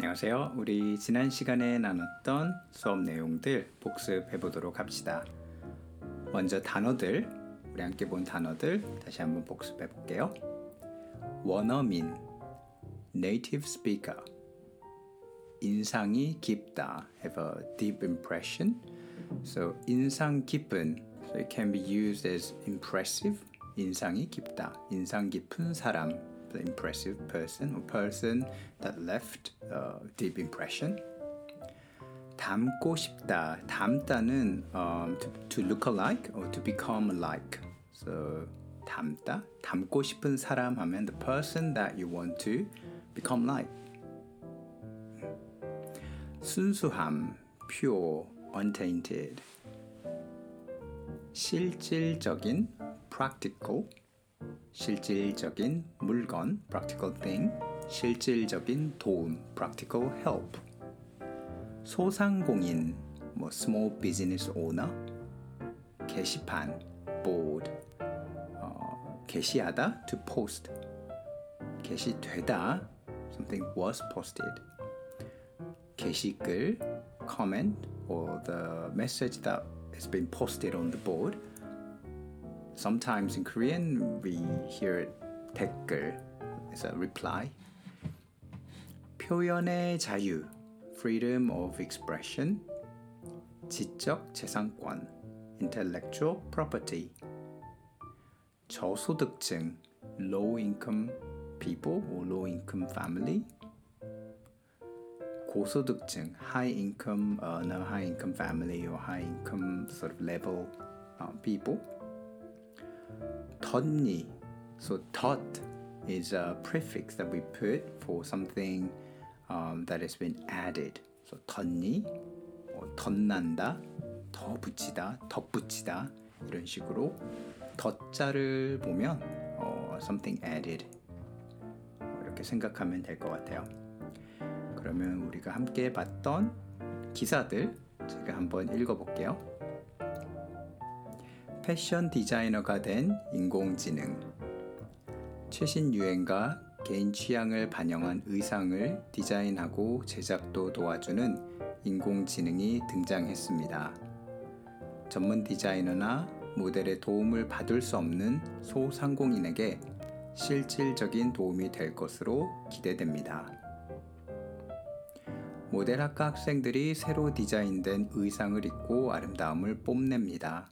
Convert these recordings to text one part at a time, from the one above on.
안녕하세요. 우리 지난 시간에 나눴던 수업 내용들 복습해 보도록 합시다. 먼저 단어들, 우리 함께 본 단어들 다시 한번 복습해 볼게요. 원어민, native speaker, 인상이 깊다, have a deep impression. So 인상 깊은, so it can be used as impressive, 인상이 깊다, 인상 깊은 사람, the impressive person or person that left a deep impression. 닮고 싶다. 닮다는 um, to, to look alike or to become alike. So 닮다. 닮고 싶은 사람 하면 the person that you want to become like. 순수함, pure, untainted. 실질적인, practical. 실질적인 물건, practical thing. 실질적인 도움, practical help. 소상공인, 뭐 small business owner. 게시판, board. 어, 게시하다, to post. 게시되다, something was posted. 게시글, comment, or the message that has been posted on the board. Sometimes in Korean we hear it 댓글 as a reply. 표현의 자유, freedom of expression. 지적 재산권, intellectual property. 저소득층, low income people or low income family. 고소득층, high income earner, high income family or high income sort of level uh, people. 덧니, so dot is a prefix that we put for something um, that has been added. So 덧니, 어, 덧난다, 더 붙이다, 덧붙이다 이런 식으로 덧자를 보면 어, something added 이렇게 생각하면 될 것 같아요. 그러면 우리가 함께 봤던 기사들 제가 한번 읽어볼게요. 패션 디자이너가 된 인공지능 최신 유행과 개인 취향을 반영한 의상을 디자인하고 제작도 도와주는 인공지능이 등장했습니다. 전문 디자이너나 모델의 도움을 받을 수 없는 소상공인에게 실질적인 도움이 될 것으로 기대됩니다. 모델학과 학생들이 새로 디자인된 의상을 입고 아름다움을 뽐냅니다.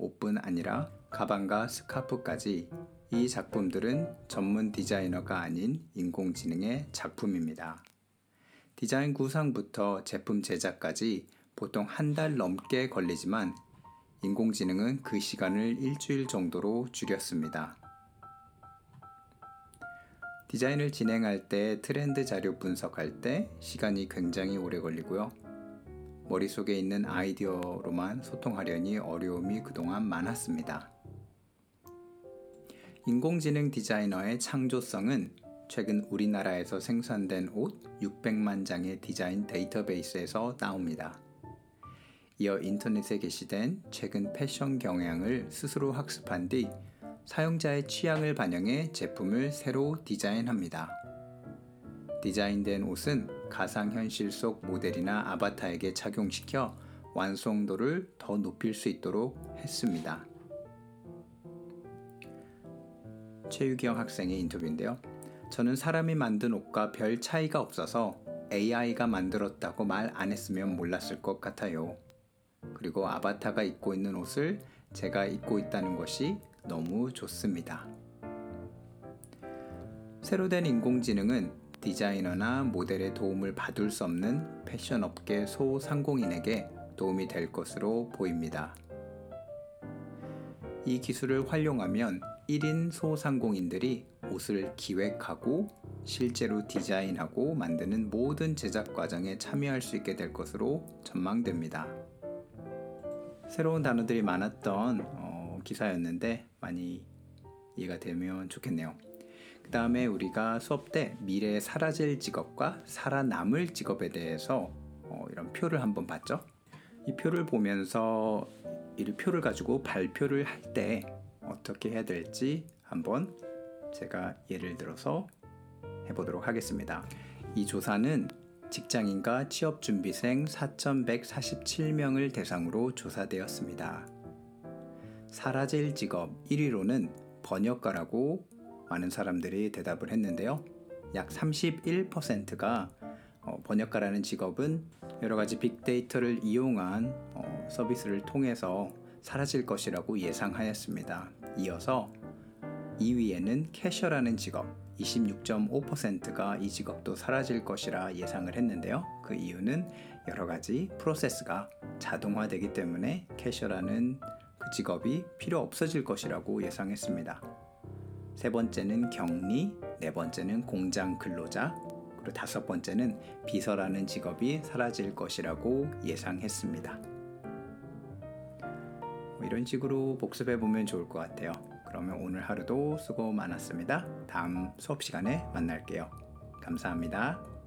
옷뿐 아니라 가방과 스카프까지 이 작품들은 전문 디자이너가 아닌 인공지능의 작품입니다. 디자인 구상부터 제품 제작까지 보통 한 달 넘게 걸리지만 인공지능은 그 시간을 일주일 정도로 줄였습니다. 디자인을 진행할 때 트렌드 자료 분석할 때 시간이 굉장히 오래 걸리고요. 머릿속에 있는 아이디어로만 소통하려니 어려움이 그동안 많았습니다. 인공지능 디자이너의 창조성은 최근 우리나라에서 생산된 옷 600만 장의 디자인 데이터베이스에서 나옵니다. 이어 인터넷에 게시된 최근 패션 경향을 스스로 학습한 뒤 사용자의 취향을 반영해 제품을 새로 디자인합니다. 디자인된 옷은 가상현실 속 모델이나 아바타에게 착용시켜 완성도를 더 높일 수 있도록 했습니다. 최유경 학생의 인터뷰인데요. 저는 사람이 만든 옷과 별 차이가 없어서 AI가 만들었다고 말 안 했으면 몰랐을 것 같아요. 그리고 아바타가 입고 있는 옷을 제가 입고 있다는 것이 너무 좋습니다. 새로 된 인공지능은 디자이너나 모델의 도움을 받을 수 없는 패션 업계 소상공인에게 도움이 될 것으로 보입니다. 이 기술을 활용하면 1인 소상공인들이 옷을 기획하고 실제로 디자인하고 만드는 모든 제작 과정에 참여할 수 있게 될 것으로 전망됩니다. 새로운 단어들이 많았던 어, 기사였는데 많이 이해가 되면 좋겠네요. 그 다음에 우리가 수업 때 미래에 사라질 직업과 살아남을 직업에 대해서 어, 이런 표를 한번 봤죠. 이 표를 보면서 이 표를 가지고 발표를 할 때 어떻게 해야 될지 한번 제가 예를 들어서 해보도록 하겠습니다. 이 조사는 직장인과 취업준비생 4,147명을 대상으로 조사되었습니다. 사라질 직업 1위로는 번역가라고 많은 사람들이 대답을 했는데요. 약 31%가 어, 번역가라는 직업은 여러 가지 빅데이터를 이용한 어, 서비스를 통해서 사라질 것이라고 예상하였습니다. 이어서 2위에는 캐셔라는 직업 26.5%가 이 직업도 사라질 것이라 예상을 했는데요. 그 이유는 여러 가지 프로세스가 자동화되기 때문에 캐셔라는 그 직업이 필요 없어질 것이라고 예상했습니다. 세 번째는 격리, 네 번째는 공장 근로자, 그리고 다섯 번째는 비서라는 직업이 사라질 것이라고 예상했습니다. 뭐 이런 식으로 복습해 보면 좋을 것 같아요. 그러면 오늘 하루도 수고 많았습니다. 다음 수업 시간에 만날게요. 감사합니다.